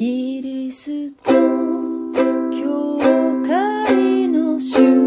キリスト教会の主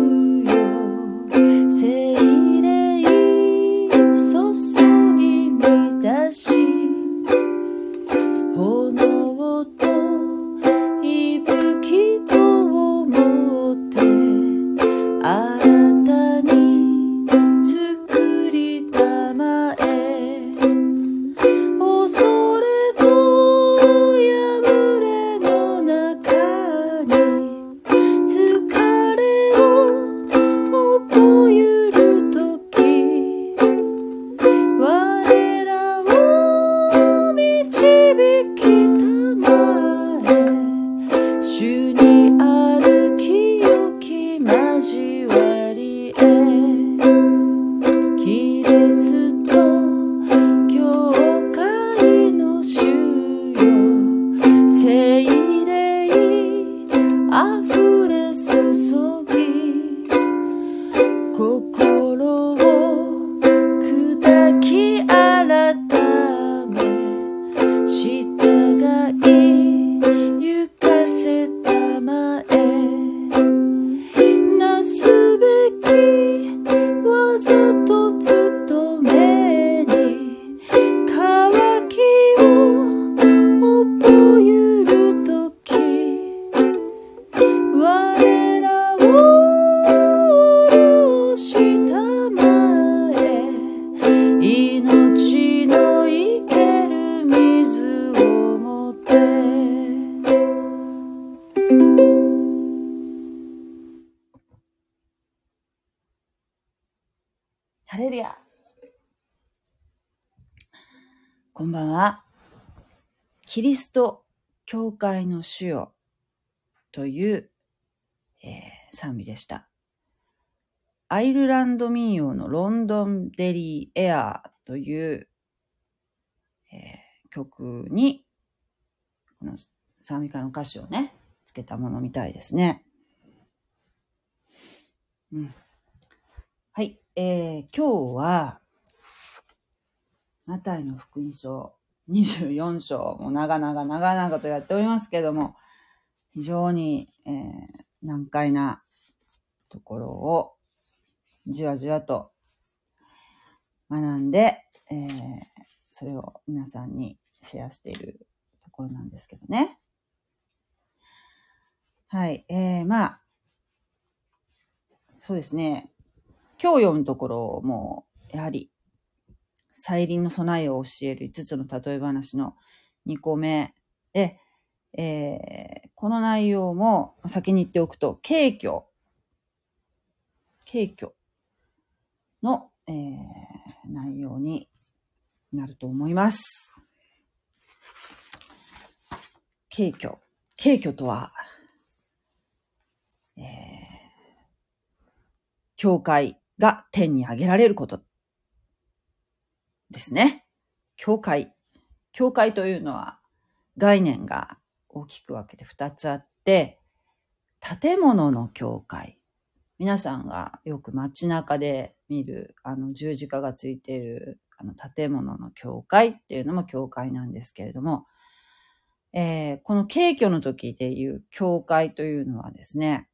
ルヤこんばんは。キリスト教会の主よという、えー賛美でした。アイルランド民謡のロンドンデリーエアーという、えー曲に、この賛美歌の歌詞をね、つけたものみたいですね。うん。えー今日は、マタイの福音書24章、もう長々長々とやっておりますけども、非常に、えー難解なところをじわじわと学んで、えーそれを皆さんにシェアしているところなんですけどね。はい。えー、まあ、そうですね。今日読むところも、やはり、再臨の備えを教える5つの例え話の2個目で、えーこの内容も先に言っておくと、軽挙、軽挙の、えー内容になると思います。軽挙。軽挙とは、えー教会が天に上げられることですね。教会。教会というのは概念が大きく分けて2つあって、建物の教会。皆さんがよく街中で見るあの十字架がついているあの建物の教会っていうのも教会なんですけれども、えーこの軽挙の時でいう教会というのはですね、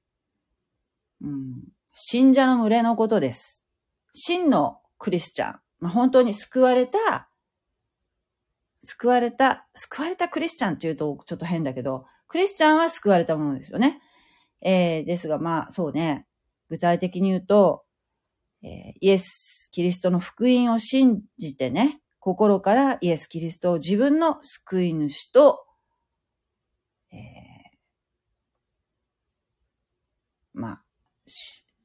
うん、信者の群れのことです。真のクリスチャン、まあ、本当に救われた、救われた、救われたクリスチャンっていうとちょっと変だけど、クリスチャンは救われたものですよね。えーですが、まあ、そうね。具体的に言うと、えーイエス・キリストの福音を信じてね、心からイエス・キリストを自分の救い主と、えーまあ、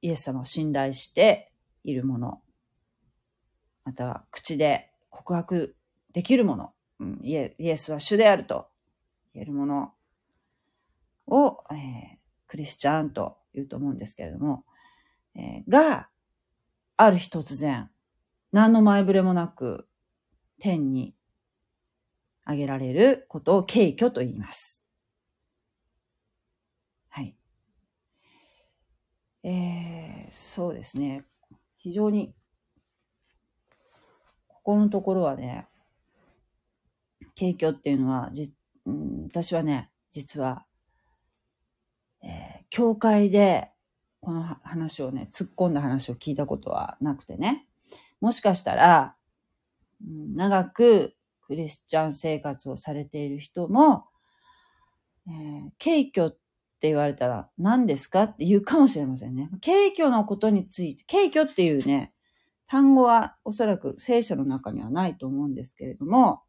イエス様を信頼しているもの、または口で告白できるもの、うんイエイエスは主であると言えるものを、えークリスチャンと言うと思うんですけれども、えーが、ある日突然、何の前触れもなく、天に上げられることを軽挙と言います。はい。えー、そうですね。非常に、ここのところはね、軽挙っていうのは、じ、ん私はね、実は、えー、教会でこの話をね、突っ込んだ話を聞いたことはなくてね。もしかしたら、長くクリスチャン生活をされている人も、えー、軽挙っって言われたら何ですかって言うかもしれませんね。軽挙のことについて、軽挙っていうね、単語はおそらく聖書の中にはないと思うんですけれども、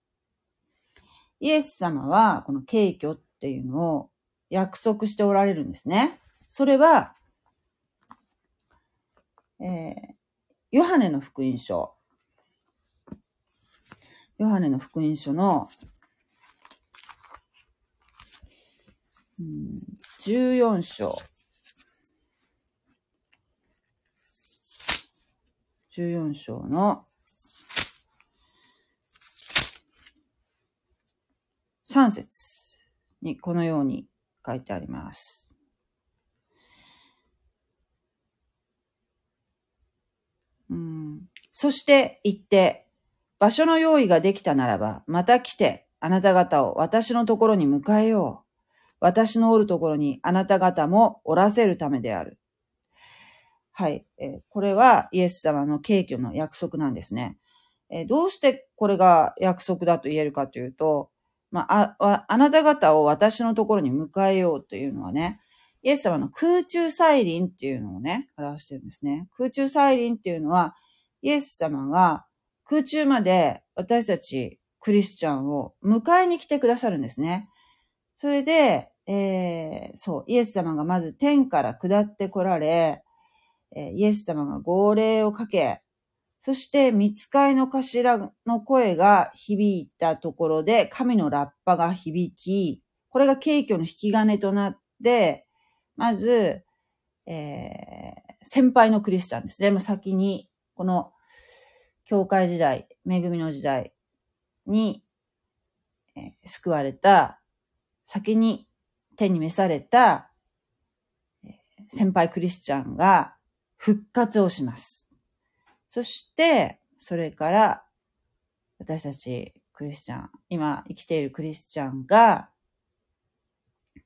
イエス様はこの軽挙っていうのを約束しておられるんですね。それは、えー、ヨハネの福音書。ヨハネの福音書の、うん、14章。14章の3節にこのように書いてあります。うん、そして言って、場所の用意ができたならば、また来て、あなた方を私のところに迎えよう。私のおるところにあなた方もおらせるためである。はい。え、これはイエス様の敬虚の約束なんですね。え、どうしてこれが約束だと言えるかというと、まあ、あ、あなた方を私のところに迎えようというのはね、イエス様の空中再臨っていうのをね、表してるんですね。空中再臨っていうのは、イエス様が空中まで私たちクリスチャンを迎えに来てくださるんですね。それで、えー、そう、イエス様がまず天から下って来られ、えー、イエス様が号令をかけ、そして見つかいの頭の声が響いたところで、神のラッパが響き、これが景挙の引き金となって、まず、えー、先輩のクリスチャンですね。もう先に、この、教会時代、恵みの時代に、えー、救われた、先に手に召された、先輩クリスチャンが復活をします。そして、それから、私たちクリスチャン、今生きているクリスチャンが、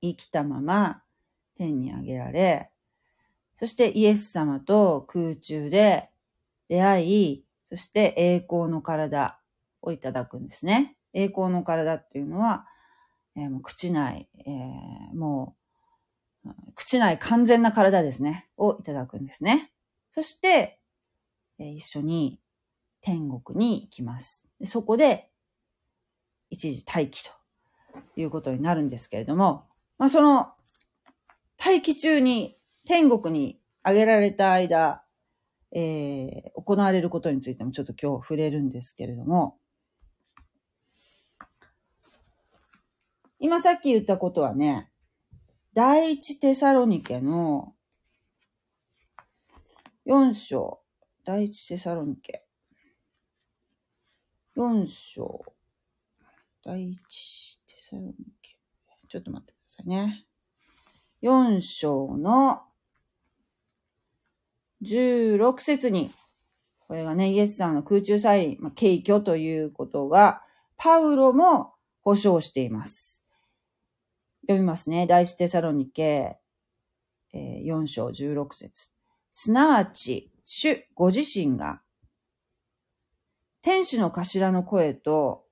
生きたまま、天に上げられ、そしてイエス様と空中で出会い、そして栄光の体をいただくんですね。栄光の体っていうのは、えー、もう口内、えー、もう、口内完全な体ですね。をいただくんですね。そして、えー、一緒に天国に行きます。そこで、一時待機ということになるんですけれども、まあ、その待機中に天国に上げられた間、えー、行われることについてもちょっと今日触れるんですけれども、今さっき言ったことはね、第一テサロニケの4章、第一テサロニケ、4章、第一テサロニケ、ちょっと待ってくださいね。4章の16節に、これがね、イエスさんの空中再臨、まあ、軽挙ということが、パウロも保証しています。読みますね。第一テサロニケ、えー、4章16節。すなわち、主ご自身が、天使の頭の声と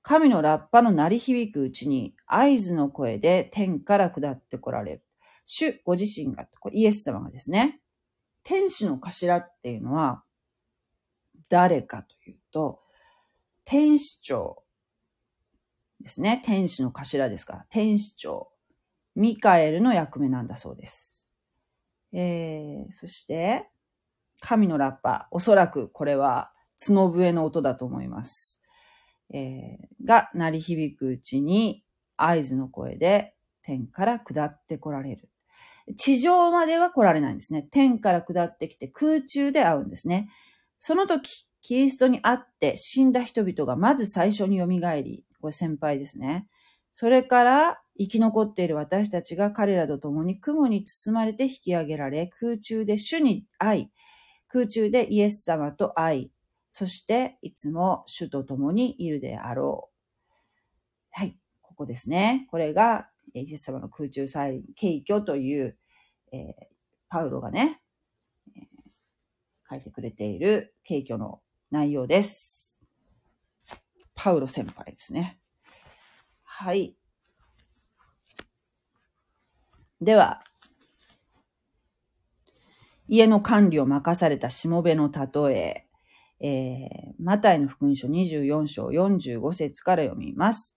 神のラッパの鳴り響くうちに合図の声で天から下って来られる。主ご自身が、これイエス様がですね、天使の頭っていうのは誰かというと、天使長。ですね。天使の頭ですから、天使長。ミカエルの役目なんだそうです。えー、そして、神のラッパー。おそらくこれは角笛の音だと思います。えー、が鳴り響くうちに合図の声で天から下って来られる。地上までは来られないんですね。天から下ってきて空中で会うんですね。その時、キリストに会って死んだ人々がまず最初に蘇り、これ先輩ですね。それから生き残っている私たちが彼らと共に雲に包まれて引き上げられ、空中で主に会い、空中でイエス様と会い、そしていつも主と共にいるであろう。はい。ここですね。これが、イエス様の空中再臨、敬虚という、えー、パウロがね、えー、書いてくれている敬虚の内容です。パウロ先輩ですね。はい。では、家の管理を任されたしもべの例え、えー、マタイの福音書24章45節から読みます。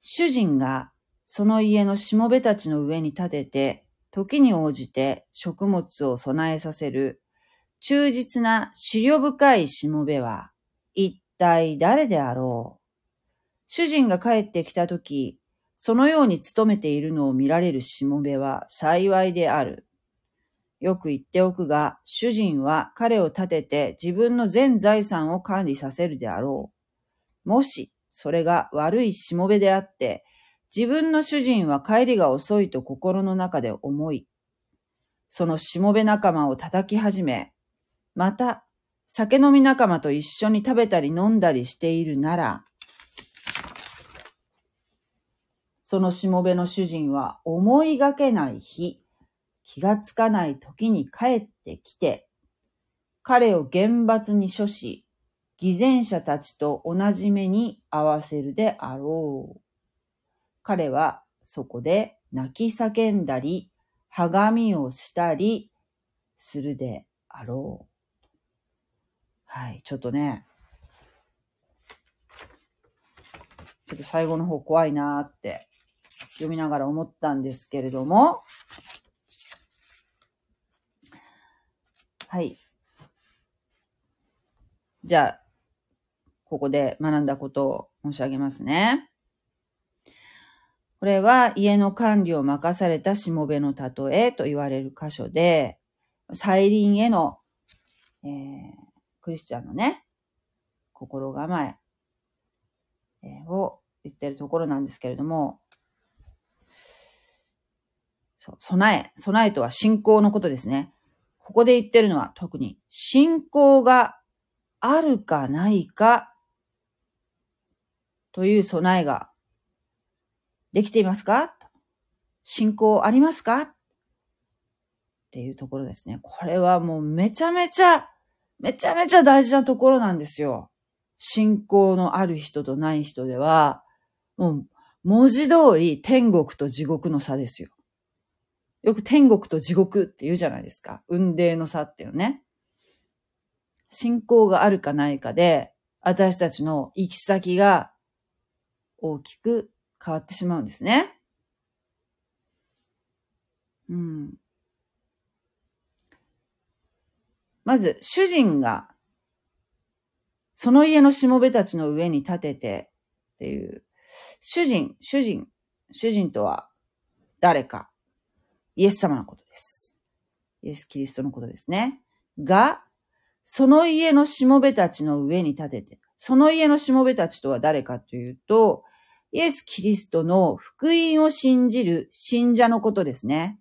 主人がその家のしもべたちの上に立てて、時に応じて食物を備えさせる忠実な資料深いしもべは一体誰であろう？主人が帰ってきた時、そのように勤めているのを見られるしもべは幸いである。よく言っておくが、主人は彼を立てて自分の全財産を管理させるであろう。もし、それが悪いしもべであって、自分の主人は帰りが遅いと心の中で思い、そのしもべ仲間を叩き始め、また、酒飲み仲間と一緒に食べたり飲んだりしているなら、そのしもべの主人は思いがけない日、気がつかない時に帰ってきて、彼を厳罰に処し、偽善者たちと同じ目に合わせるであろう。彼はそこで泣き叫んだり、はがみをしたりするであろう。はい、ちょっとね、ちょっと最後の方怖いなーって読みながら思ったんですけれども、はい。じゃあ、ここで学んだことを申し上げますね。これは家の管理を任されたしもべの例えと言われる箇所で、再臨への、えー、クリスチャンのね、心構え、を言ってるところなんですけれども、そう、備え、備えとは信仰のことですね。ここで言ってるのは特に信仰があるかないかという備えができていますか？信仰ありますか？っていうところですね。これはもうめちゃめちゃ、めちゃめちゃ大事なところなんですよ。信仰のある人とない人では、もう文字通り天国と地獄の差ですよ。よく天国と地獄って言うじゃないですか。運命の差っていうね。信仰があるかないかで、私たちの行き先が大きく変わってしまうんですね。うん。まず、主人が、その家のしもべたちの上に立ててっていう、主人、主人、主人とは誰か。イエス様のことです。イエス・キリストのことですね。が、その家のしもべたちの上に立てて、その家のしもべたちとは誰かというと、イエス・キリストの福音を信じる信者のことですね。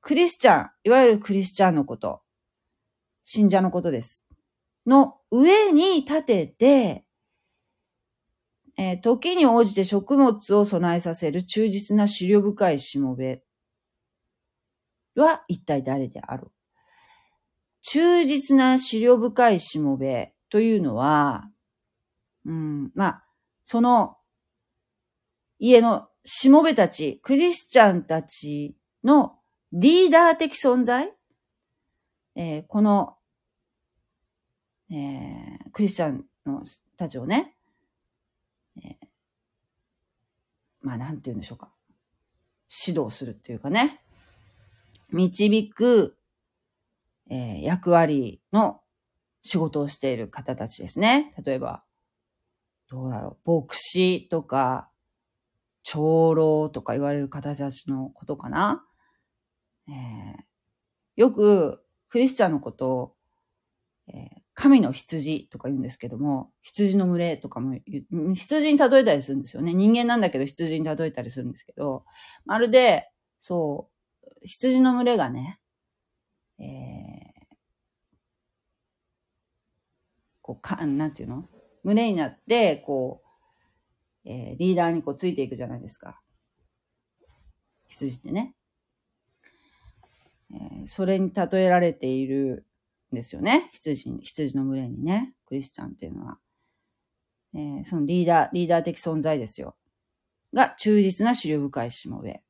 クリスチャン、いわゆるクリスチャンのこと。信者のことです。の上に立てて、えー、時に応じて食物を備えさせる忠実な資料深いしもべは一体誰である忠実な資料深いしもべというのは、うん、まあ、その家のしもべたち、クリスチャンたちのリーダー的存在、えー、この、えー、クリスチャンのたちをね、えー、まあ、なんて言うんでしょうか。指導するっていうかね。導く、えー、役割の仕事をしている方たちですね。例えば、どうだろう、牧師とか、長老とか言われる方たちのことかな。えー、よく、クリスチャンのことを、えー、神の羊とか言うんですけども、羊の群れとかも、羊に例えたりするんですよね。人間なんだけど羊に例えたりするんですけど、まるで、そう、羊の群れがね、えー、こう、か、なんていうの？群れになって、こう、えー、リーダーにこうついていくじゃないですか。羊ってね。えー、それに例えられているですよね。羊に、羊の群れにね。クリスチャンっていうのは。えー、そのリーダー、リーダー的存在ですよ。が、忠実な資料深いしもべ。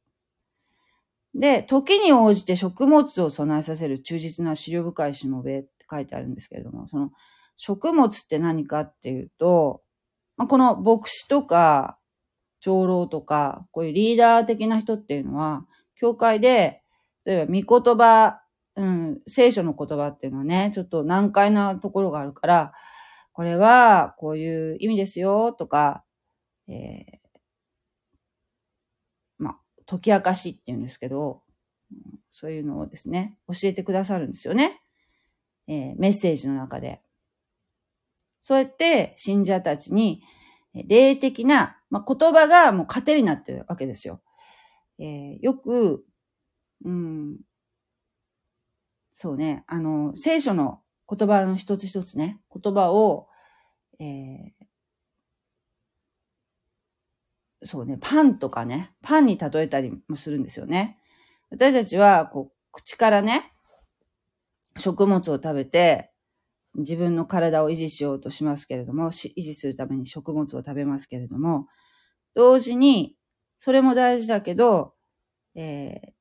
で、時に応じて食物を備えさせる忠実な資料深いしもべって書いてあるんですけれども、その食物って何かっていうと、まあ、この牧師とか長老とか、こういうリーダー的な人っていうのは、教会で、例えば御言葉、うん、聖書の言葉っていうのはね、ちょっと難解なところがあるから、これはこういう意味ですよとか、えー、ま、解き明かしって言うんですけど、そういうのをですね、教えてくださるんですよね。えー、メッセージの中で。そうやって信者たちに、霊的な、まあ、言葉がもう糧になってるわけですよ。えー、よく、うん、そうね、あの、聖書の言葉の一つ一つね、言葉を、えー、そうね、パンとかね、パンに例えたりもするんですよね。私たちは、こう、口からね、食物を食べて、自分の体を維持しようとしますけれども、維持するために食物を食べますけれども、同時に、それも大事だけど、えー、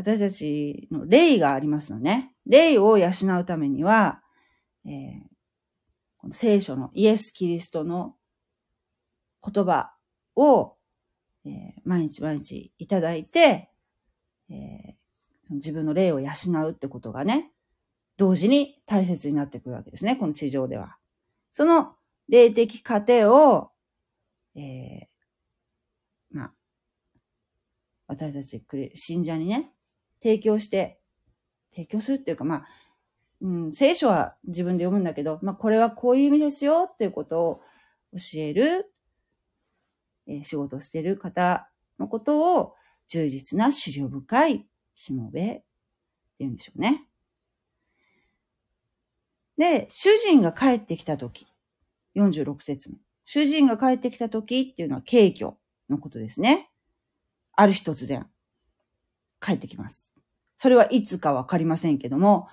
私たちの霊がありますのね。霊を養うためには、えー、この聖書のイエス・キリストの言葉を、えー、毎日毎日いただいて、えー、自分の霊を養うってことがね、同時に大切になってくるわけですね、この地上では。その霊的過程を、えー、まあ、私たち信者にね、提供して、提供するっていうか、まあ、うん、聖書は自分で読むんだけど、まあ、これはこういう意味ですよっていうことを教える、えー、仕事をしている方のことを忠実な資料深いしもべって言うんでしょうね。で、主人が帰ってきたとき、46節の。主人が帰ってきたときっていうのは軽挙のことですね。ある日突然、帰ってきます。それはいつかわかりませんけども、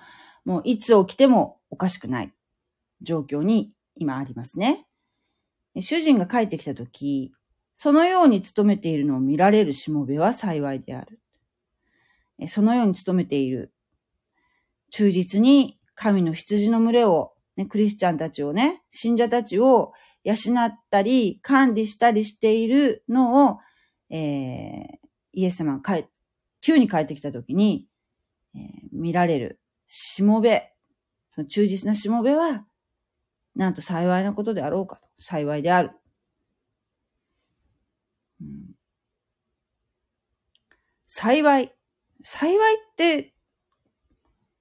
もういつ起きてもおかしくない状況に今ありますね。主人が帰ってきたとき、そのように努めているのを見られるしもべは幸いである。そのように努めている。忠実に神の羊の群れを、ね、クリスチャンたちをね、信者たちを養ったり、管理したりしているのを、えー、イエス様が帰、急に帰ってきたときに、えー、見られるしもべ、その忠実なしもべは、なんと幸いなことであろうかと。幸いである。うん、幸い。幸いって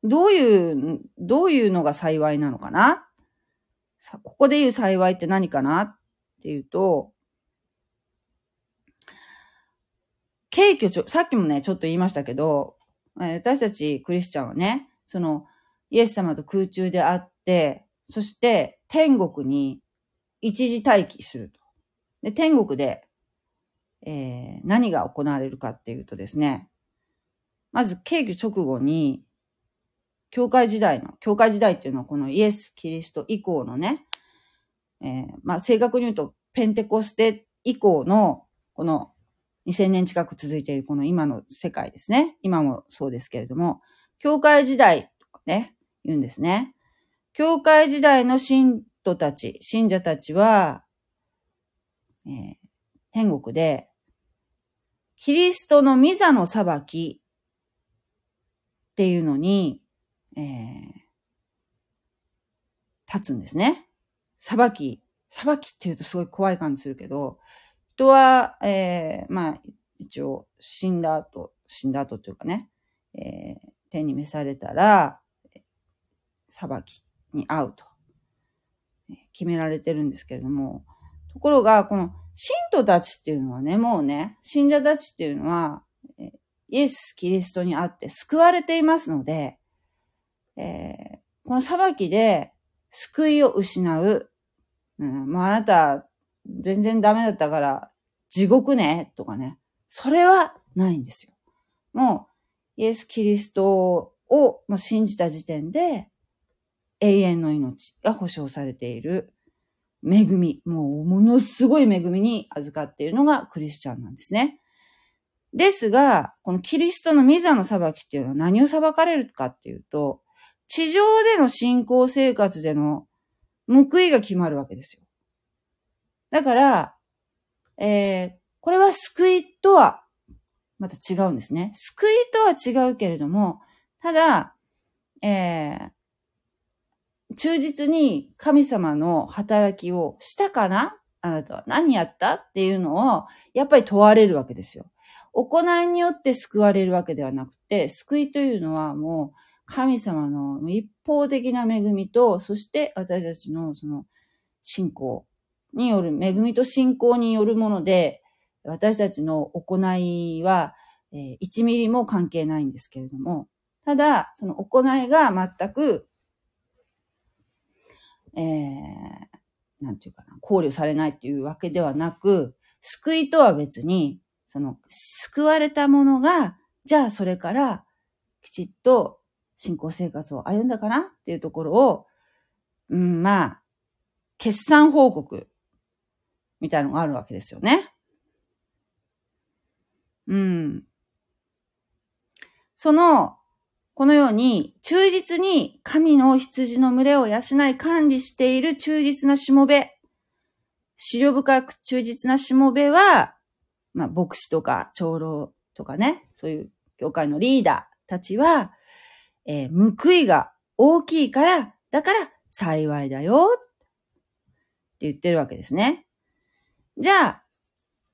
どういう、どういうのが幸いなのかな？さここで言う幸いって何かな？っていうと、軽挙ちょ、さっきもね、ちょっと言いましたけど、私たちクリスチャンはね、その、イエス様と空中で会って、そして天国に一時待機すると。で、天国で、えー、何が行われるかっていうとですね、まず、軽挙直後に、教会時代の、教会時代っていうのはこのイエス・キリスト以降のね、えー、まあ正確に言うとペンテコステ以降のこの2000年近く続いているこの今の世界ですね。今もそうですけれども、教会時代とかね、言うんですね。教会時代の信徒たち、信者たちは、えー、天国で、キリストの御座の裁きっていうのに、えー、立つんですね。裁き、裁きって言うとすごい怖い感じするけど、人は、えー、まあ、一応、死んだ後、死んだ後というかね、えー、天に召されたら、裁きに会うと、決められてるんですけれども、ところが、この信徒たちっていうのはね、もうね、信者たちっていうのは、イエス・キリストに会って救われていますので、えー、この裁きで救いを失う、うん、もうあなた全然ダメだったから地獄ねとかね。それはないんですよ。もう、イエス・キリストを信じた時点で永遠の命が保証されている恵み、もうものすごい恵みに預かっているのがクリスチャンなんですね。ですが、このキリストのミザの裁きっていうのは何を裁かれるかっていうと、地上での信仰生活での報いが決まるわけですよ。だから、えー、これは救いとはまた違うんですね。救いとは違うけれども、ただ、えー、忠実に神様の働きをしたかな？あなたは何やったっていうのを、やっぱり問われるわけですよ。行いによって救われるわけではなくて、救いというのはもう神様の一方的な恵みと、そして私たちのその信仰による、恵みと信仰によるもので、私たちの行いは、えー、1ミリも関係ないんですけれども、ただ、その行いが全くえー、なんていうかな、考慮されないっていうわけではなく、救いとは別に、その、救われたものが、じゃあそれからきちっと信仰生活を歩んだかなっていうところを、うん、まあ、決算報告みたいのがあるわけですよね。うん。その、このように、忠実に神の羊の群れを養い管理している忠実なしもべ。資料深く忠実なしもべは、まあ、牧師とか長老とかね、そういう教会のリーダーたちは、えー、報いが大きいから、だから幸いだよって言ってるわけですね。じゃあ、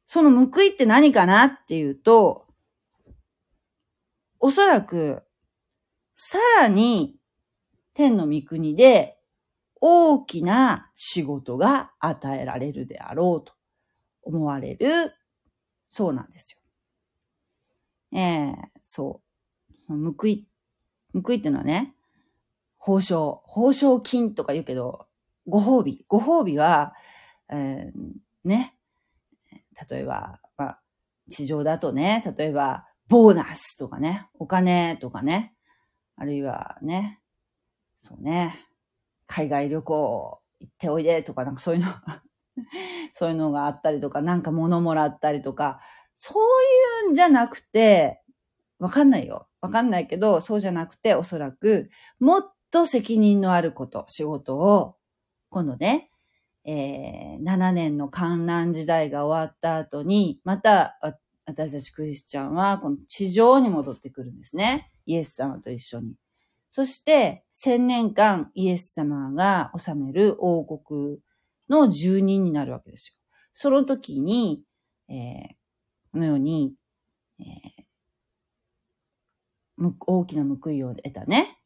その報いって何かなっていうと、おそらくさらに天の御国で大きな仕事が与えられるであろうと思われるそうなんですよ。ええー、そう。報い、報いっていうのはね、報奨、報奨金とか言うけど、ご褒美。ご褒美は、えー、ね、例えば、まあ、地上だとね、例えば、ボーナスとかね、お金とかね、あるいはね、そうね、海外旅行行っておいでとか、なんかそういうの そういうのがあったりとか、なんか物もらったりとか、そういうんじゃなくて、わかんないよ。わかんないけど、そうじゃなくて、おそらく、もっと責任のあること、仕事を、今度ね、えー、7年の観覧時代が終わった後に、また、私たちクリスチャンは、この地上に戻ってくるんですね。イエス様と一緒に。そして、千年間イエス様が治める王国の住人になるわけですよ。その時に、えー、このように、えー、大きな報いを得たね、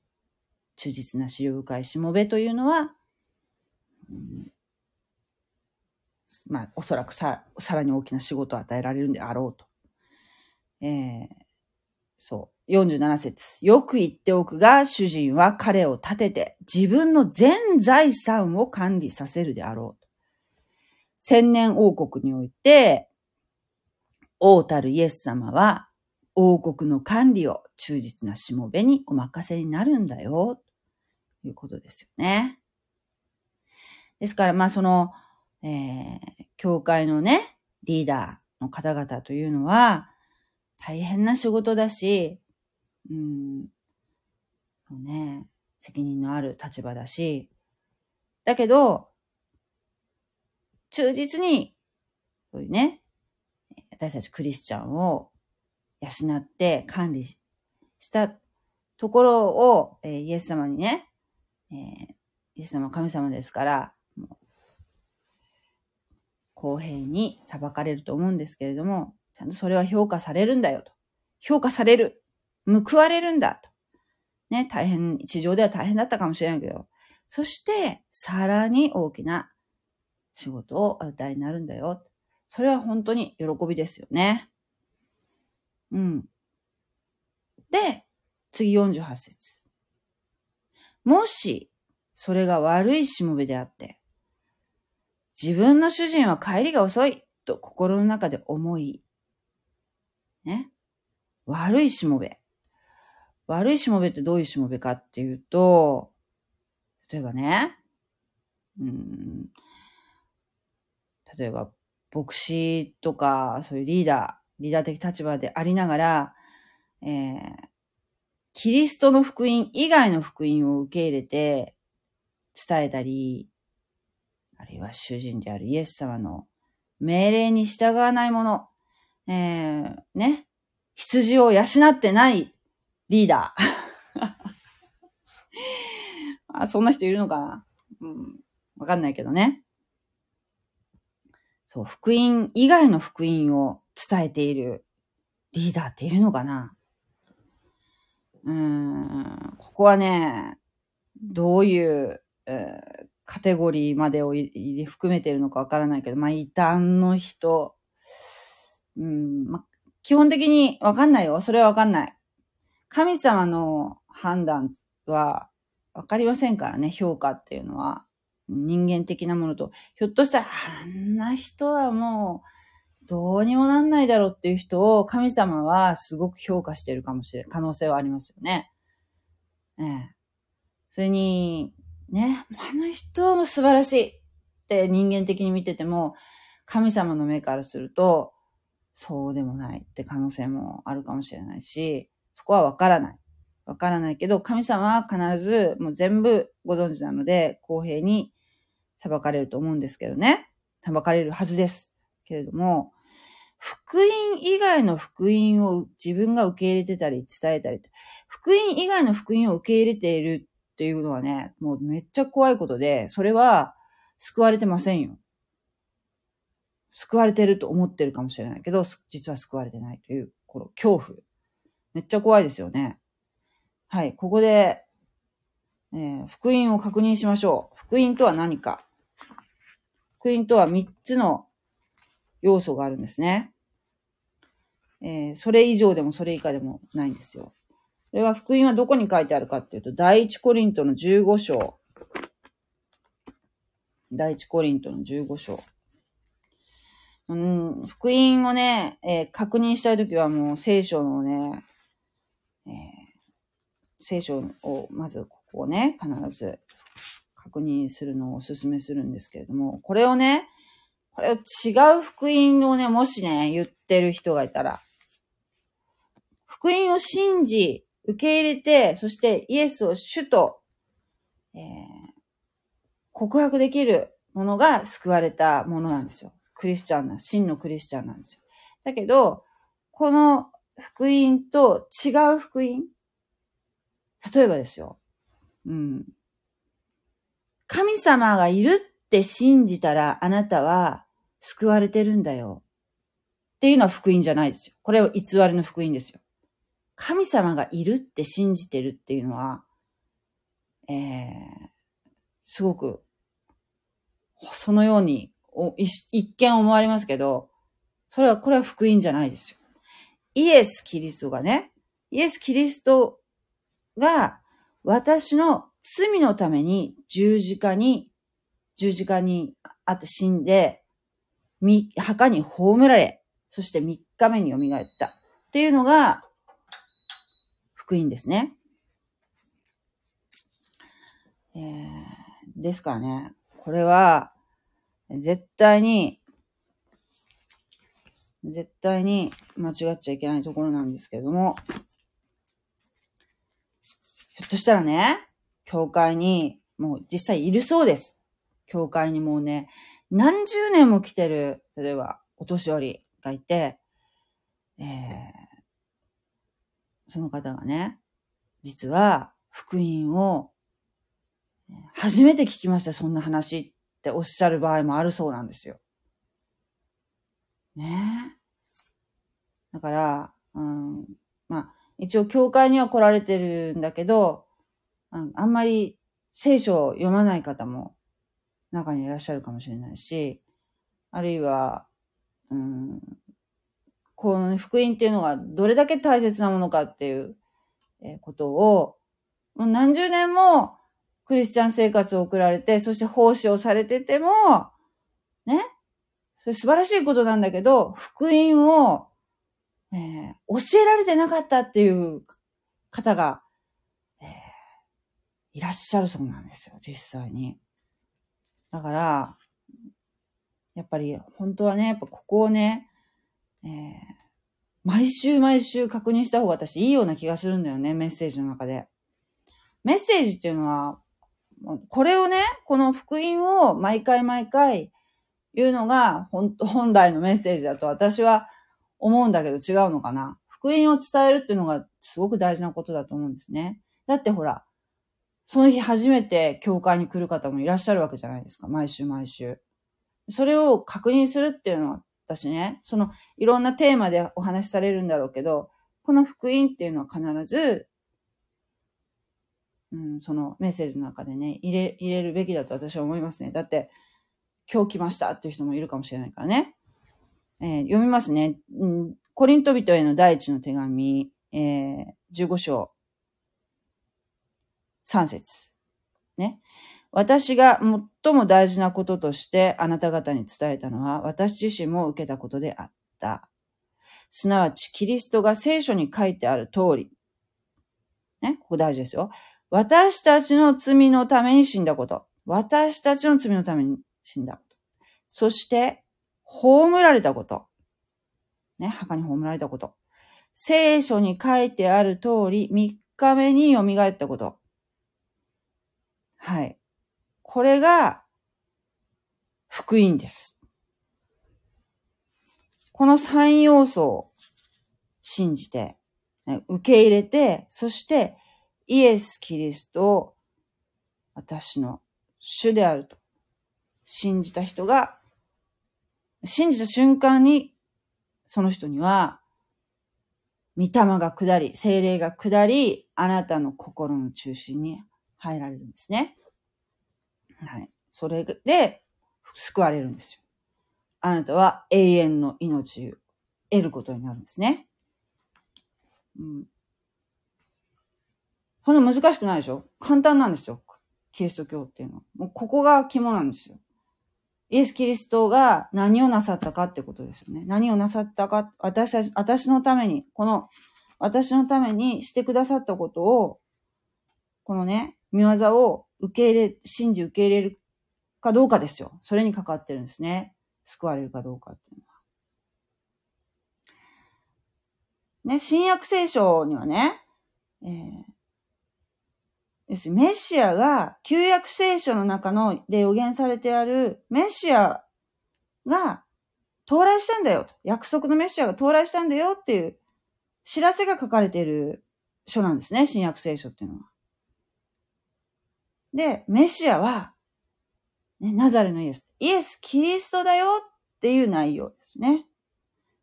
忠実な資料深いしもべというのは、まあ、おそらくさ、さらに大きな仕事を与えられるんであろうと。えー、そう。47節。よく言っておくが、主人は彼を立てて、自分の全財産を管理させるであろうと。千年王国において、王たるイエス様は、王国の管理を忠実なしもべにお任せになるんだよ、ということですよね。ですから、まあ、その、えー、教会のね、リーダーの方々というのは、大変な仕事だし、うん、そうね、責任のある立場だし、だけど、忠実に、そういうね、私たちクリスチャンを養って管理したところを、えー、イエス様にね、えー、イエス様は神様ですから、公平に裁かれると思うんですけれども、ちゃんとそれは評価されるんだよと。評価される。報われるんだと。ね、大変、地上では大変だったかもしれないけど、そして、さらに大きな仕事を与えになるんだよ。それは本当に喜びですよね。うん。で、次48節。もし、それが悪いしもべであって、自分の主人は帰りが遅いと心の中で思い、ね？悪いしもべ。悪いしもべってどういうしもべかっていうと、例えばね、うん、例えば、牧師とか、そういうリーダー、リーダー的立場でありながら、えー、キリストの福音以外の福音を受け入れて伝えたり、あるいは主人であるイエス様の命令に従わないもの、えー、ね、羊を養ってないリーダー。あ、そんな人いるのかな？うん。わかんないけどね。そう、福音以外の福音を伝えているリーダーっているのかな？うーん、ここはね、どういう、えー、カテゴリーまでを含めているのかわからないけど、まあ、異端の人、うん、まあ、基本的にわかんないよ。それはわかんない。神様の判断はわかりませんからね、評価っていうのは。人間的なものと、ひょっとしたら、あんな人はもう、どうにもなんないだろうっていう人を神様はすごく評価しているかもしれない。可能性はありますよね。ええ。それに、ね、あの人も素晴らしいって人間的に見てても、神様の目からすると、そうでもないって可能性もあるかもしれないし、そこはわからない。わからないけど、神様は必ずもう全部ご存知なので、公平に裁かれると思うんですけどね。裁かれるはずです。けれども、福音以外の福音を自分が受け入れてたり伝えたり、福音以外の福音を受け入れているっていうのはね、もうめっちゃ怖いことで、それは救われてませんよ。救われてると思ってるかもしれないけど、実は救われてないという、この恐怖。めっちゃ怖いですよね。はい、ここで、えー、福音を確認しましょう。福音とは何か。福音とは3つの要素があるんですね。えー、それ以上でもそれ以下でもないんですよ。これは福音はどこに書いてあるかっていうと、第一コリントの15章。第一コリントの15章。うん、福音をね、えー、確認したいときはもう聖書のね、えー、聖書をまずここをね、必ず確認するのをお勧めするんですけれども、これをね、これを違う福音をね、もしね、言ってる人がいたら、福音を信じ、受け入れて、そしてイエスを主と、えー、告白できるものが救われたものなんですよ。クリスチャンな、真のクリスチャンなんですよ。だけど、この福音と違う福音例えばですよ。うん。神様がいるって信じたらあなたは救われてるんだよ。っていうのは福音じゃないですよ。これは偽りの福音ですよ。神様がいるって信じてるっていうのは、えー、すごく、そのように一見思われますけど、それは、これは福音じゃないですよ。イエス・キリストがね、イエス・キリストが私の罪のために十字架に、十字架にあって死んで、墓に葬られ、そして三日目に蘇ったっていうのが福音ですね。えー、ですからね、これは絶対に、絶対に間違っちゃいけないところなんですけども、ひょっとしたらね、教会にもう実際いるそうです。教会にもうね、何十年も来てる、例えばお年寄りがいて、えー、その方がね、実は福音を初めて聞きました、そんな話っておっしゃる場合もあるそうなんですよ。ねえ。だから、うん、まあ、一応教会には来られてるんだけど、あんまり聖書を読まない方も中にいらっしゃるかもしれないし、あるいは、うん、この、ね福音っていうのがどれだけ大切なものかっていうことを、もう何十年もクリスチャン生活を送られて、そして奉仕をされてても、ね。それ素晴らしいことなんだけど、福音を、えー、教えられてなかったっていう方が、いらっしゃるそうなんですよ、実際に。だから、やっぱり本当はね、やっぱここをね、えー、毎週毎週確認した方が私いいような気がするんだよね、メッセージの中で。メッセージっていうのは、これをね、この福音を毎回毎回言うのが本 本来のメッセージだと私は思うんだけど違うのかな。福音を伝えるっていうのがすごく大事なことだと思うんですね。だってほら、その日初めて教会に来る方もいらっしゃるわけじゃないですか。毎週毎週。それを確認するっていうのは私ね、そのいろんなテーマでお話しされるんだろうけど、この福音っていうのは必ず、うん、そのメッセージの中でね、入れ、入れるべきだと私は思いますね。だって、今日来ましたっていう人もいるかもしれないからね。えー、読みますね。うん、コリント人への第一の手紙、えー、15章、3節ね。私が最も大事なこととしてあなた方に伝えたのは、私自身も受けたことであった。すなわち、キリストが聖書に書いてある通り。ね、ここ大事ですよ。私たちの罪のために死んだこと。私たちの罪のために死んだこと。そして、葬られたこと。ね、墓に葬られたこと。聖書に書いてある通り、3日目に蘇ったこと。はい。これが、福音です。この三要素を信じて、受け入れて、そしてイエス・キリストを私の主であると信じた人が、信じた瞬間に、その人には、御霊が下り、精霊が下り、あなたの心の中心に入られるんですね。はい。それで、救われるんですよ。あなたは永遠の命を得ることになるんですね。うん。そんな難しくないでしょ？簡単なんですよ。キリスト教っていうのは。もうここが肝なんですよ。イエス・キリストが何をなさったかってことですよね。何をなさったか、私たち、私のために、この、私のためにしてくださったことを、このね、見業を受け入れ、信じ受け入れるかどうかですよ。それにかかってるんですね。救われるかどうかっていうのは。ね、新約聖書にはね、えー、要するにメシアが旧約聖書の中ので予言されてあるメシアが到来したんだよと。約束のメシアが到来したんだよっていう知らせが書かれている書なんですね。新約聖書っていうのは。で、メシアは、ね、ナザレのイエス。イエス・キリストだよっていう内容ですね。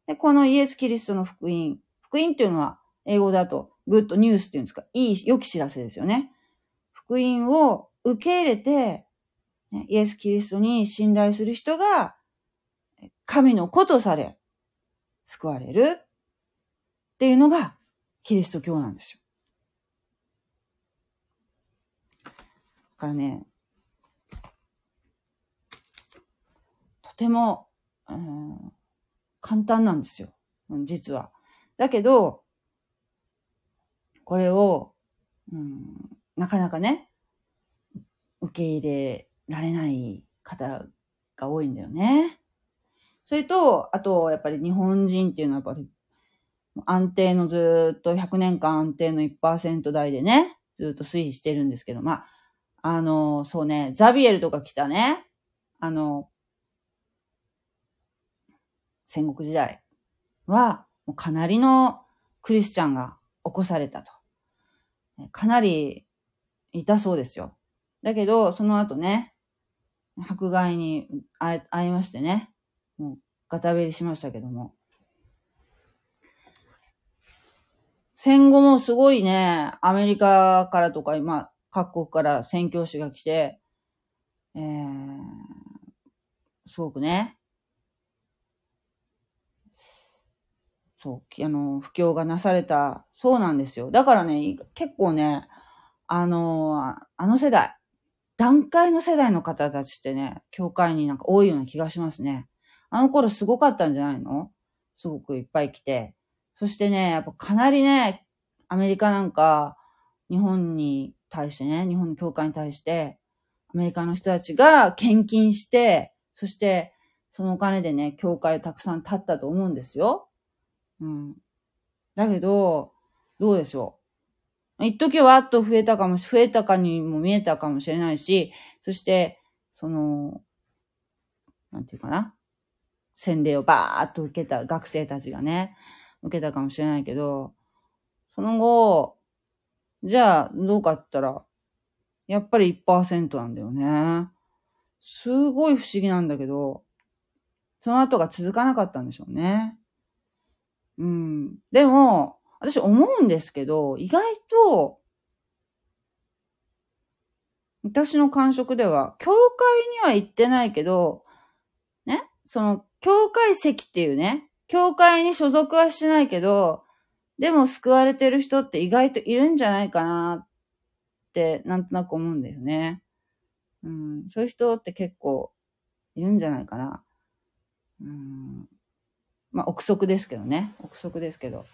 で、このイエス・キリストの福音。福音っていうのは、英語だと、グッドニュースっていうんですか、いい、良き知らせですよね。福音を受け入れて、ね、イエス・キリストに信頼する人が、神の子とされ、救われるっていうのが、キリスト教なんですよ。からね、とても、うん、簡単なんですよ。実は。だけど、これを、うん、なかなかね、受け入れられない方が多いんだよね。それと、あと、やっぱり日本人っていうのはやっぱり安定のずっと100年間安定の1%台でね、ずっと推移してるんですけど、まあ、あの、そうね、ザビエルとか来たね、あの、戦国時代は、かなりのクリスチャンが起こされたと。かなりいたそうですよ。だけど、その後ね、迫害に会いましてね、もうガタベリしましたけども。戦後もすごいね、アメリカからとか、今、各国から宣教師が来て、えー、すごくね、そう、あの、布教がなされた、そうなんですよ。だからね、結構ね、あの、あの世代、段階の世代の方たちってね、教会になんか多いような気がしますね。あの頃すごかったんじゃないの？すごくいっぱい来て。そしてね、やっぱかなりね、アメリカなんか、日本に対してね、日本の教会に対して、アメリカの人たちが献金して、そしてそのお金でね、教会をたくさん建ったと思うんですよ。うん。だけど、どうでしょう。一時はっと増えたかもし、増えたかにも見えたかもしれないし、そして、その、なんていうかな。洗礼をバーっと受けた学生たちがね、受けたかもしれないけど、その後、じゃあ、どうかったら、やっぱり1%なんだよね。すごい不思議なんだけど、その後が続かなかったんでしょうね。うん。でも、私思うんですけど、意外と、私の感触では、教会には行ってないけど、ね、その、教会席っていうね、教会に所属はしてないけど、でも救われてる人って意外といるんじゃないかなって、なんとなく思うんだよね。うん、そういう人って結構いるんじゃないかな。うん、まあ、憶測ですけどね。憶測ですけど。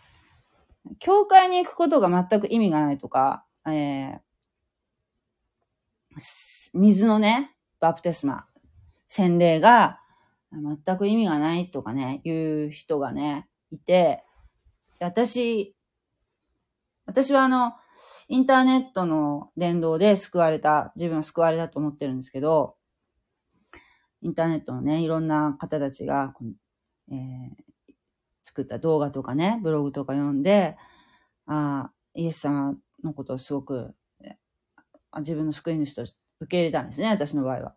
教会に行くことが全く意味がないとか、えー、水のね、バプテスマ、洗礼が全く意味がないとかね、いう人がね、いて、私、私はあの、インターネットの伝道で救われた、自分は救われたと思ってるんですけど、インターネットのね、いろんな方たちが、えー、作った動画とかね、ブログとか読んで、あイエス様のことをすごく、自分の救い主と受け入れたんですね、私の場合は。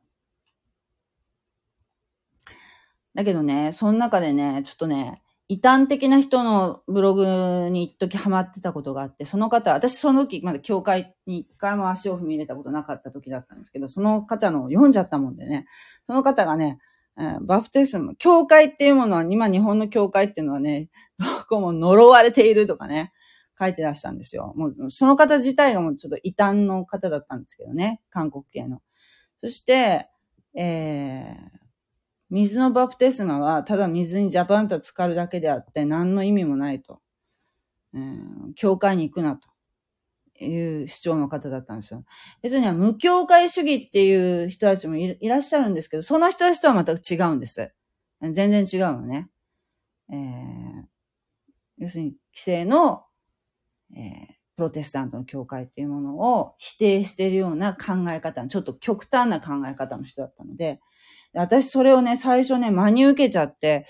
だけどね、その中でね、ちょっとね、異端的な人のブログに一時ハマってたことがあって、その方、私その時まだ教会に一回も足を踏み入れたことなかった時だったんですけど、その方の読んじゃったもんでね、その方がね、バプテスム、教会っていうものは、今日本の教会っていうのはね、どこも呪われているとかね、書いてらしたんですよ。もう、その方自体がもうちょっと異端の方だったんですけどね、韓国系の。そして、えー、水のバプテスマはただ水にジャパンと浸かるだけであって何の意味もないと。えー、教会に行くなという主張の方だったんですよ。別には無教会主義っていう人たちもいらっしゃるんですけど、その人たちとはまた違うんです。全然違うのね。えー、要するに、規制の、えー、プロテスタントの教会っていうものを否定しているような考え方、ちょっと極端な考え方の人だったので、私それをね、最初ね、真に受けちゃって、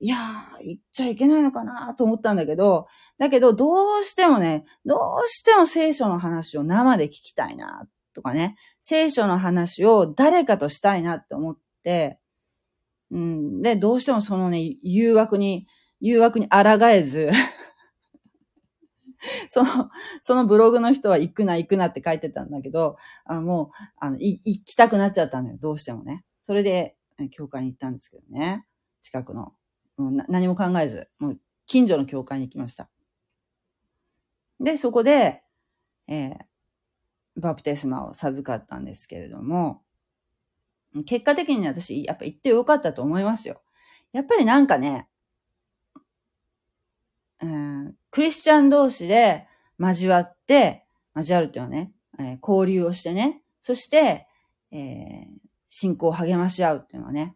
いやー、言っちゃいけないのかなと思ったんだけど、だけど、どうしてもね、どうしても聖書の話を生で聞きたいな、とかね、聖書の話を誰かとしたいなって思って、うん、で、どうしてもそのね、誘惑に、誘惑に抗えず その、そのブログの人は行くな行くなって書いてたんだけど、あもう、あの、行きたくなっちゃったのよ、どうしてもね。それで、教会に行ったんですけどね。近くの。もう何も考えず、もう近所の教会に行きました。で、そこで、えー、バプテスマを授かったんですけれども、結果的に私、やっぱ行ってよかったと思いますよ。やっぱりなんかね、うん、クリスチャン同士で交わって、交わるっていうのはね、えー、交流をしてね、そして、えー、信仰を励まし合うっていうのはね、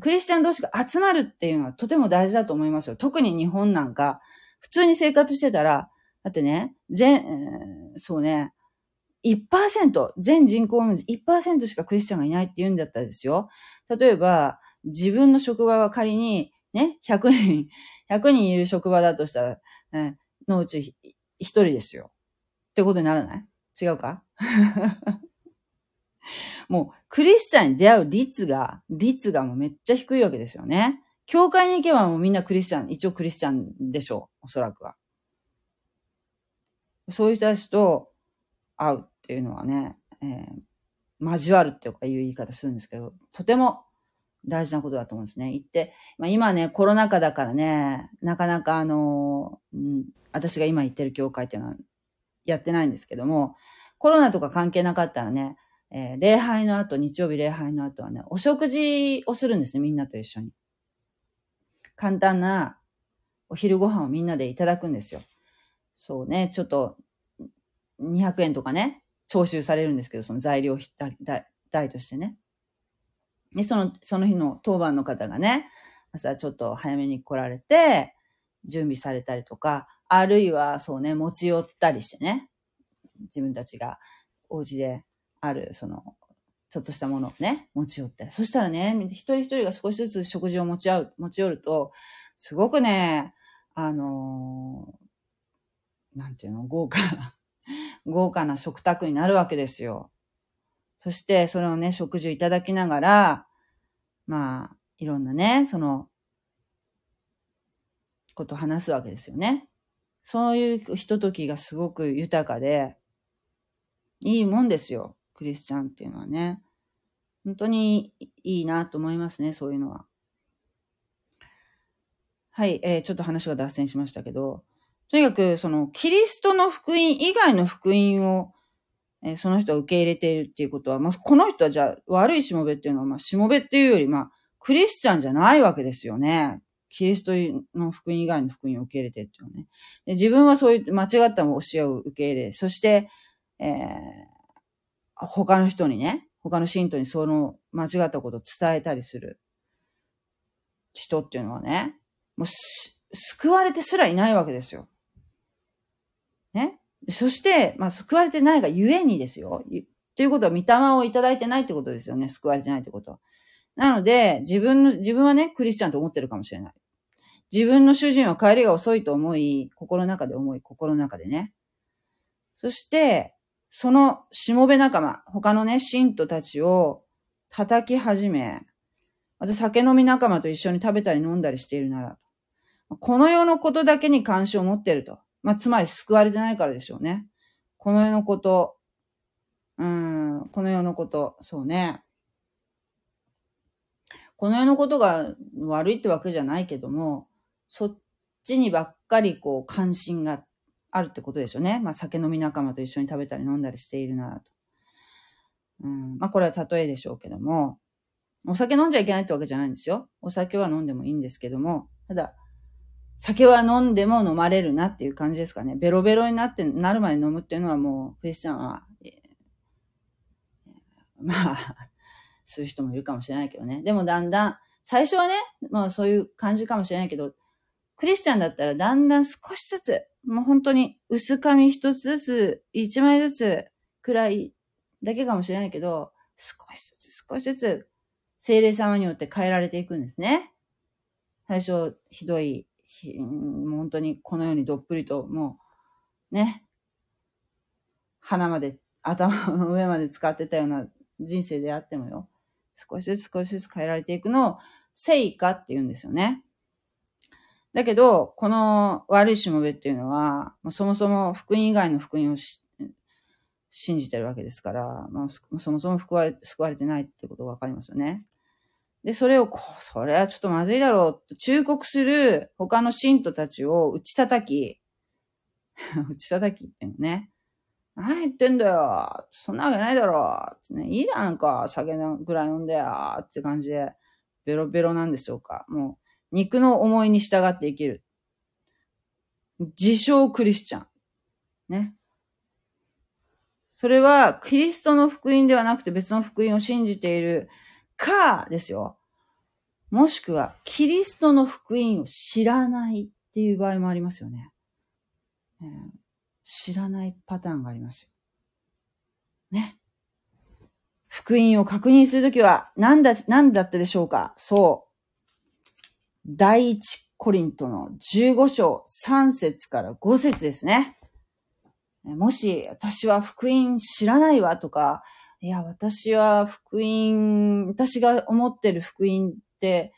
クリスチャン同士が集まるっていうのはとても大事だと思いますよ。特に日本なんか、普通に生活してたら、だってね、全、そうね、1%、全人口の1%しかクリスチャンがいないって言うんだったらですよ。例えば、自分の職場が仮にね、100人、100人いる職場だとしたら、ね、のうち1人ですよ。ってことにならない？違うか？もう、クリスチャンに出会う率が、率がもうめっちゃ低いわけですよね。教会に行けばもうみんなクリスチャン、一応クリスチャンでしょう。おそらくは。そういう人たちと会うっていうのはね、えー、交わるっていうかいう言い方するんですけど、とても大事なことだと思うんですね。行って、まあ、今ね、コロナ禍だからね、なかなかあの、うん、私が今行ってる教会っていうのはやってないんですけども、コロナとか関係なかったらね、えー礼拝の後、日曜日礼拝の後はね、お食事をするんですね、みんなと一緒に。簡単なお昼ご飯をみんなでいただくんですよ。そうね、ちょっと、200円とかね、徴収されるんですけど、その材料代としてね。で、その、その日の当番の方がね、朝ちょっと早めに来られて、準備されたりとか、あるいはそうね、持ち寄ったりしてね、自分たちがお家である、その、ちょっとしたものをね、持ち寄って。そしたらね、一人一人が少しずつ食事を持ち合う、持ち寄ると、すごくね、あのーなんていうの、豪華な、豪華な食卓になるわけですよ。そして、それをね、食事をいただきながら、まあ、いろんなね、その、ことを話すわけですよね。そういうひとときがすごく豊かで、いいもんですよ。クリスチャンっていうのはね。本当にいいなと思いますね、そういうのは。はい、えーちょっと話が脱線しましたけど、とにかく、その、キリストの福音以外の福音を、えーその人は受け入れているっていうことは、まあ、この人はじゃあ、悪いしもべっていうのは、まあ、しもべっていうより、まあ、クリスチャンじゃないわけですよね。キリストの福音以外の福音を受け入れてるっていうのね。で自分はそういう間違った教えを受け入れ、そして、えー他の人にね、他の信徒にその間違ったことを伝えたりする人っていうのはね、もう救われてすらいないわけですよ。ね？そして、まあ、救われてないがゆえにですよ。ということは、御霊をいただいてないってことですよね。救われてないってことは。なので、自分の、自分はね、クリスチャンと思ってるかもしれない。自分の主人は帰りが遅いと思い、心の中で思い、心の中でね。そして、そのしもべ仲間、他のね、信徒たちを叩き始め、また酒飲み仲間と一緒に食べたり飲んだりしているなら、この世のことだけに関心を持っていると。まあ、つまり救われてないからでしょうね。この世のこと、うん、この世のこと、そうね。この世のことが悪いってわけじゃないけども、そっちにばっかりこう関心があるってことでしょうね。まあ酒飲み仲間と一緒に食べたり飲んだりしているなと。うん、まあこれは例えでしょうけども、お酒飲んじゃいけないってわけじゃないんですよ。お酒は飲んでもいいんですけども、ただ、酒は飲んでも飲まれるなっていう感じですかね。ベロベロになって、なるまで飲むっていうのはもう、クリスチャンは、えまあ、する人もいるかもしれないけどね。でもだんだん、最初はね、まあそういう感じかもしれないけど、クリスチャンだったらだんだん少しずつ、もう本当に薄紙一つずつ、一枚ずつくらいだけかもしれないけど、少しずつ少しずつ精霊様によって変えられていくんですね。最初、ひどい、もう本当にこのようにどっぷりと、もう、ね、鼻まで、頭の上まで使ってたような人生であってもよ、少しずつ少しずつ変えられていくのを、聖果って言うんですよね。だけど、この悪いしもべっていうのは、まあそもそも福音以外の福音を信じてるわけですから、まあ、そもそも救われ救われてないってことがわかりますよね。で、それをこう、それはちょっとまずいだろうと忠告する他の信徒たちを打ち叩き、打ち叩きっていうのね。何言ってんだよそんなわけないだろう、ね、いいじゃんか酒ぐらい飲んでよって感じで、ベロベロなんでしょうか。もう、肉の思いに従って生きる。自称クリスチャン。ね。それは、キリストの福音ではなくて別の福音を信じているか、ですよ。もしくは、キリストの福音を知らないっていう場合もありますよね。えー知らないパターンがあります。ね。福音を確認するときは、何だ、何だったでしょうか？そう。第一コリントの15章3節から5節ですね。もし、私は福音知らないわとか、いや、私は福音、私が思ってる福音って、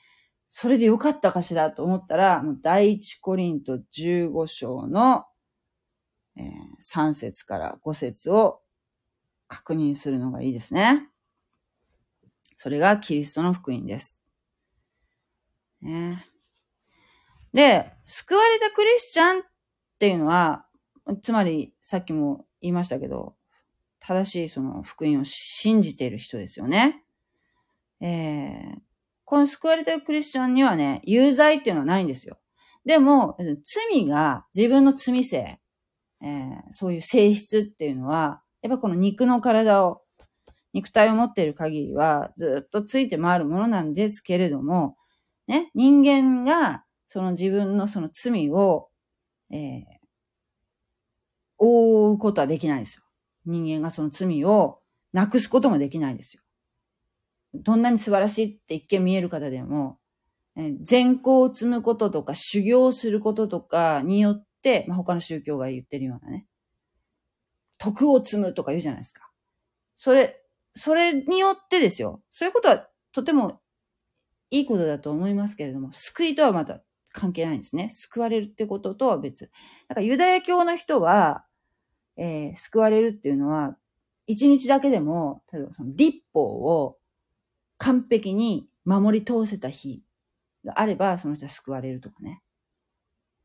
それでよかったかしらと思ったら、第一コリント15章の、えー3節から5節を確認するのがいいですね。それがキリストの福音です。ね、で、救われたクリスチャンっていうのは、つまりさっきも言いましたけど、正しいその福音を信じている人ですよね。えー、この救われたクリスチャンにはね、有罪っていうのはないんですよ。でも、罪が自分の罪性、えー、そういう性質っていうのは、やっぱこの肉の体を、肉体を持っている限りはずっとついて回るものなんですけれども、ね、人間がその自分のその罪を、えー、覆うことはできないですよ。人間がその罪をなくすこともできないですよ。どんなに素晴らしいって一見見える方でも、え善行を積むこととか修行することとかによって、まあ、他の宗教が言ってるようなね、徳を積むとか言うじゃないですか。それ、それによってですよ。そういうことはとてもいいことだと思いますけれども、救いとはまた関係ないんですね。救われるってこととは別。だからユダヤ教の人は、えー、救われるっていうのは、一日だけでも、例えばその立法を完璧に守り通せた日があれば、その人は救われるとかね、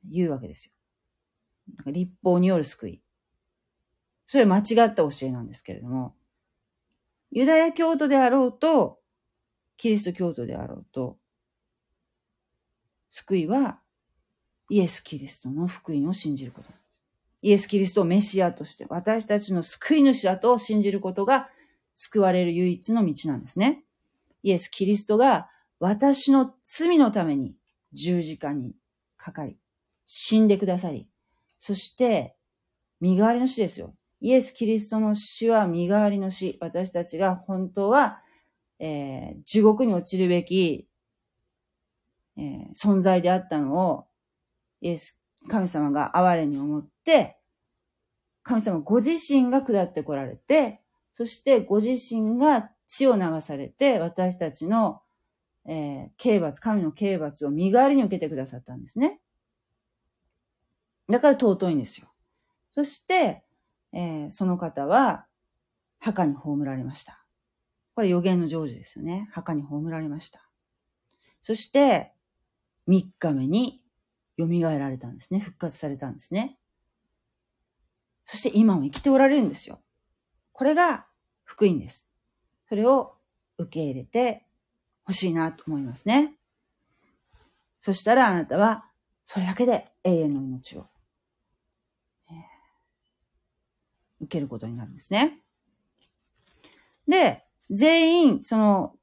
言うわけですよ。なんか立法による救い。それは間違った教えなんですけれども、ユダヤ教徒であろうと、キリスト教徒であろうと、救いはイエス・キリストの福音を信じることイエス・キリストをメシアとして私たちの救い主だと信じることが救われる唯一の道なんですね。イエス・キリストが私の罪のために十字架にかかり、死んでくださり、そして身代わりの死ですよ。イエス・キリストの死は身代わりの死。私たちが本当は、えー、地獄に落ちるべき、えー、存在であったのを、イエス、神様が哀れに思って、神様ご自身が下って来られて、そしてご自身が血を流されて、私たちの、えー、刑罰、神の刑罰を身代わりに受けてくださったんですね。だから尊いんですよ。そして、えー、その方は、墓に葬られました。これ予言の成就ですよね。墓に葬られました。そして、3日目に蘇られたんですね。復活されたんですね。そして今も生きておられるんですよ。これが福音です。それを受け入れてほしいなと思いますね。そしたらあなたはそれだけで永遠の命を、え、受けることになるんですね。で、全員、その、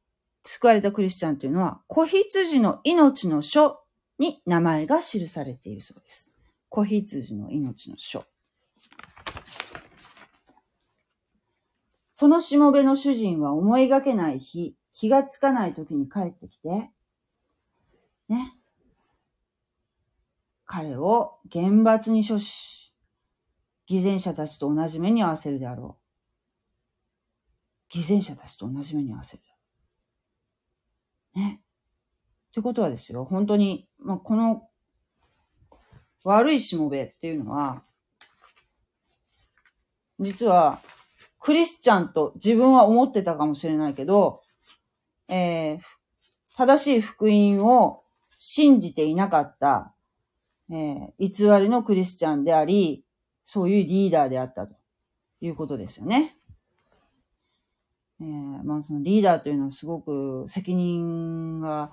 救われたクリスチャンというのは、子羊の命の書に名前が記されているそうです。子羊の命の書。そのしもべの主人は思いがけない日、気がつかない時に帰ってきて、ね。彼を厳罰に処し、偽善者たちと同じ目に合わせるであろう。偽善者たちと同じ目に合わせる。ね。ってことはですよ、本当に、まあ、この悪いしもべっていうのは、実は、クリスチャンと自分は思ってたかもしれないけど、えー、正しい福音を信じていなかった、えー、偽りのクリスチャンであり、そういうリーダーであったということですよね。えー、まあそのリーダーというのはすごく責任が、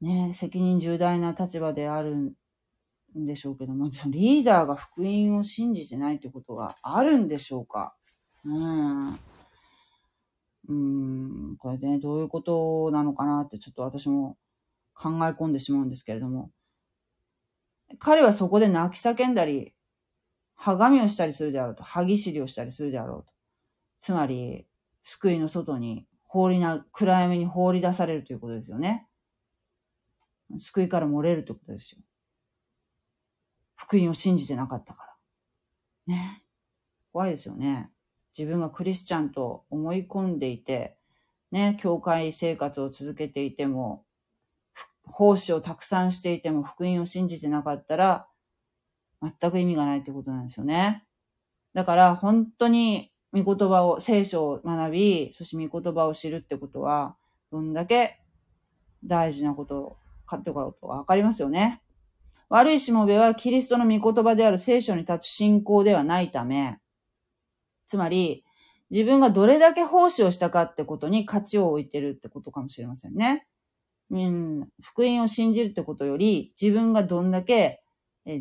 ね、責任重大な立場であるんでしょうけども、そのリーダーが福音を信じてないということがあるんでしょうかうん。うん、これでね、どういうことなのかなってちょっと私も考え込んでしまうんですけれども、彼はそこで泣き叫んだり、はがみをしたりするであろうと、歯ぎしりをしたりするであろうと。つまり、救いの外に放りな、暗闇に放り出されるということですよね。救いから漏れるということですよ。福音を信じてなかったから。ね。怖いですよね。自分がクリスチャンと思い込んでいて、ね、教会生活を続けていても、奉仕をたくさんしていても福音を信じてなかったら、全く意味がないってことなんですよね。だから本当に御言葉を、聖書を学び、そして御言葉を知るってことは、どんだけ大事なことかってことがわかりますよね。悪いしもべはキリストの御言葉である聖書に立つ信仰ではないため、つまり、自分がどれだけ奉仕をしたかってことに価値を置いてるってことかもしれませんね。うん、福音を信じるってことより、自分がどんだけ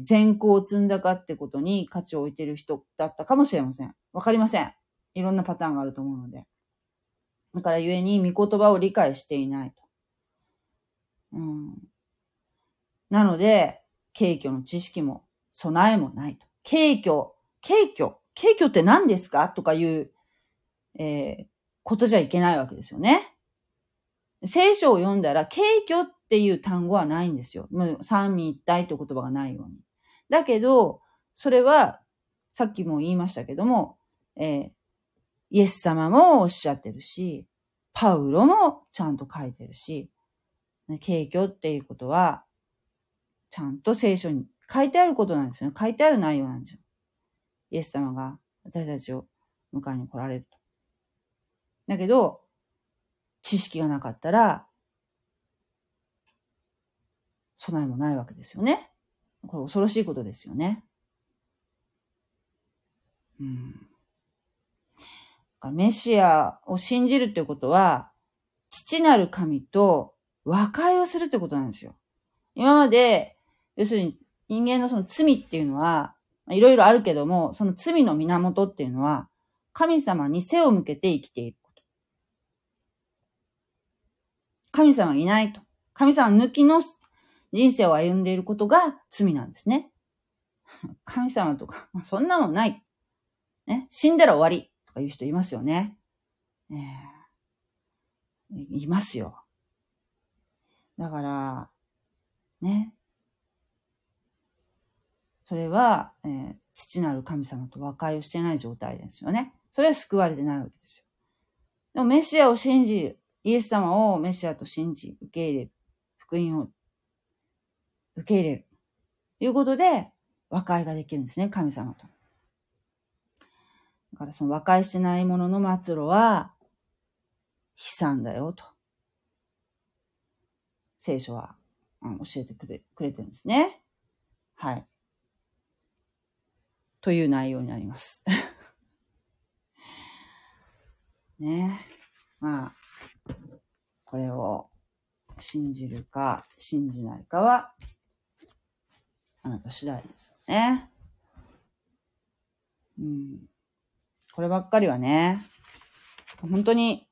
善行を積んだかってことに価値を置いてる人だったかもしれません。わかりません。いろんなパターンがあると思うので。だから故に御言葉を理解していないと。うん、なので、軽挙の知識も備えもないと。軽挙、軽挙、軽挙って何ですかとかいう、えー、ことじゃいけないわけですよね。聖書を読んだら、軽挙っていう単語はないんですよ。三位一体って言葉がないように。だけど、それは、さっきも言いましたけども、えー、イエス様もおっしゃってるし、パウロもちゃんと書いてるし、軽挙っていうことは、ちゃんと聖書に書いてあることなんですよ。書いてある内容なんですよ。イエス様が私たちを迎えに来られると。だけど、知識がなかったら、備えもないわけですよね。これ恐ろしいことですよね。うん。メシアを信じるってことは、父なる神と和解をするってことなんですよ。今まで、要するに人間のその罪っていうのは、いろいろあるけども、その罪の源っていうのは、神様に背を向けて生きていること。神様いないと。神様抜きの人生を歩んでいることが罪なんですね。神様とか、そんなのない。ね。死んだら終わり。とかいう人いますよね。え、いますよ。だから、ね。それは、えー、父なる神様と和解をしてない状態ですよね。それは救われてないわけですよ。でもメシアを信じる。イエス様をメシアと信じ、受け入れる。福音を受け入れる。ということで、和解ができるんですね、神様と。だからその和解してないものの末路は、悲惨だよ、と。聖書は、うん、教えてくれくれてるんですね。はい。という内容になります。ねまあ、これを信じるか信じないかはあなた次第ですよね。うん。こればっかりはね、本当に、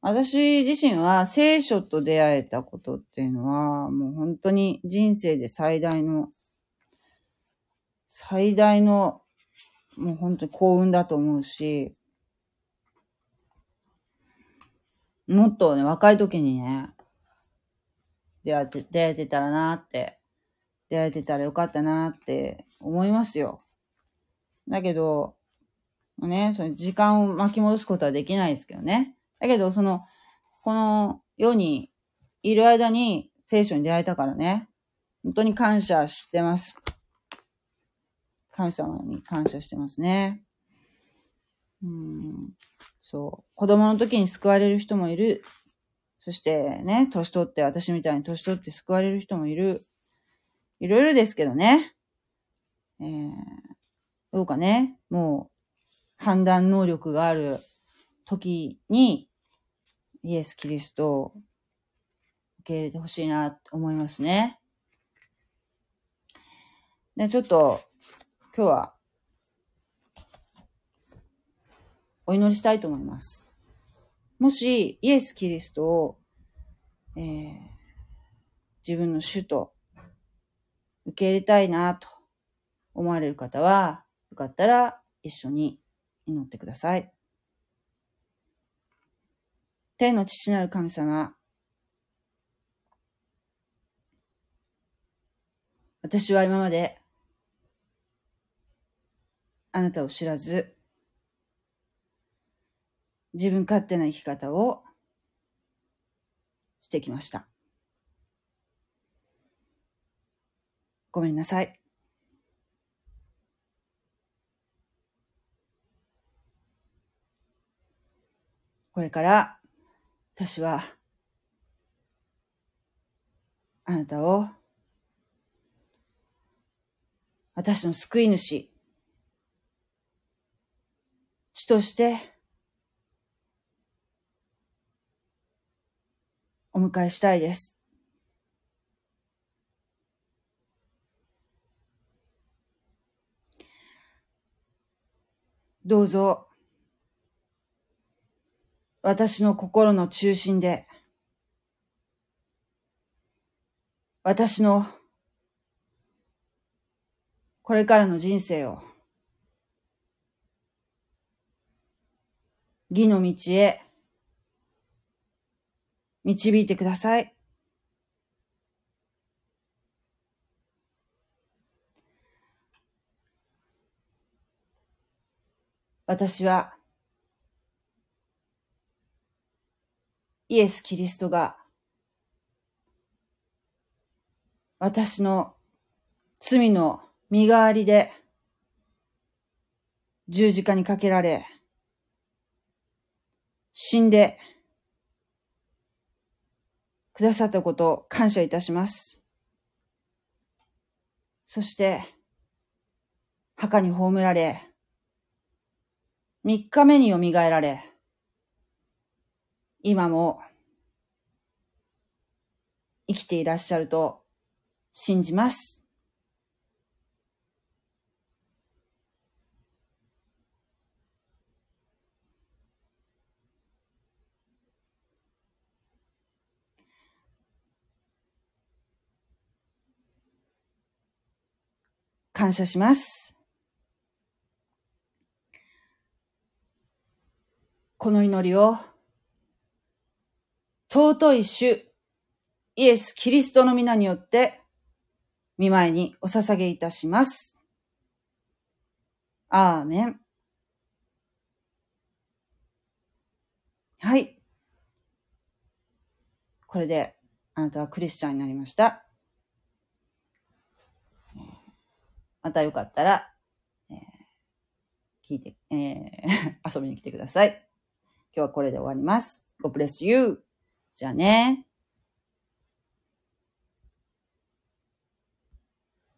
私自身は聖書と出会えたことっていうのは、もう本当に人生で最大の、最大の、もう本当に幸運だと思うし、もっとね、若い時にね、出会って、出会えてたらなって出会えてたらよかったなって思いますよ。だけど、ね、その時間を巻き戻すことはできないですけどね。だけど、その、この世にいる間に聖書に出会えたからね、本当に感謝してます。神様に感謝してますね。うん、そう。子供の時に救われる人もいる。そしてね、年取って、私みたいに年取って救われる人もいる。いろいろですけどね。えー、どうかね、もう判断能力がある時にイエス・キリストを受け入れてほしいなと思いますね。で、ちょっと今日はお祈りしたいと思います。もしイエス・キリストを、えー、自分の主と受け入れたいなと思われる方は、よかったら一緒に祈ってください。天の父なる神様、私は今まであなたを知らず、自分勝手な生き方をしてきました。ごめんなさい。これから私はあなたを私の救い主主としてお迎えしたいです。どうぞ、私の心の中心で、私のこれからの人生を、義の道へ導いてください。私は、イエス・キリストが、私の罪の身代わりで、十字架にかけられ、死んで、くださったことを感謝いたします。そして、墓に葬られ、三日目によみがえられ、今も生きていらっしゃると信じます。感謝します。この祈りを、尊い主、イエス・キリストの皆によって、見舞いにお捧げいたします。アーメン。はい。これで、あなたはクリスチャンになりました。またよかったら、えー、聞いて、えー、遊びに来てください。今日はこれで終わります。God bless you. じゃあね。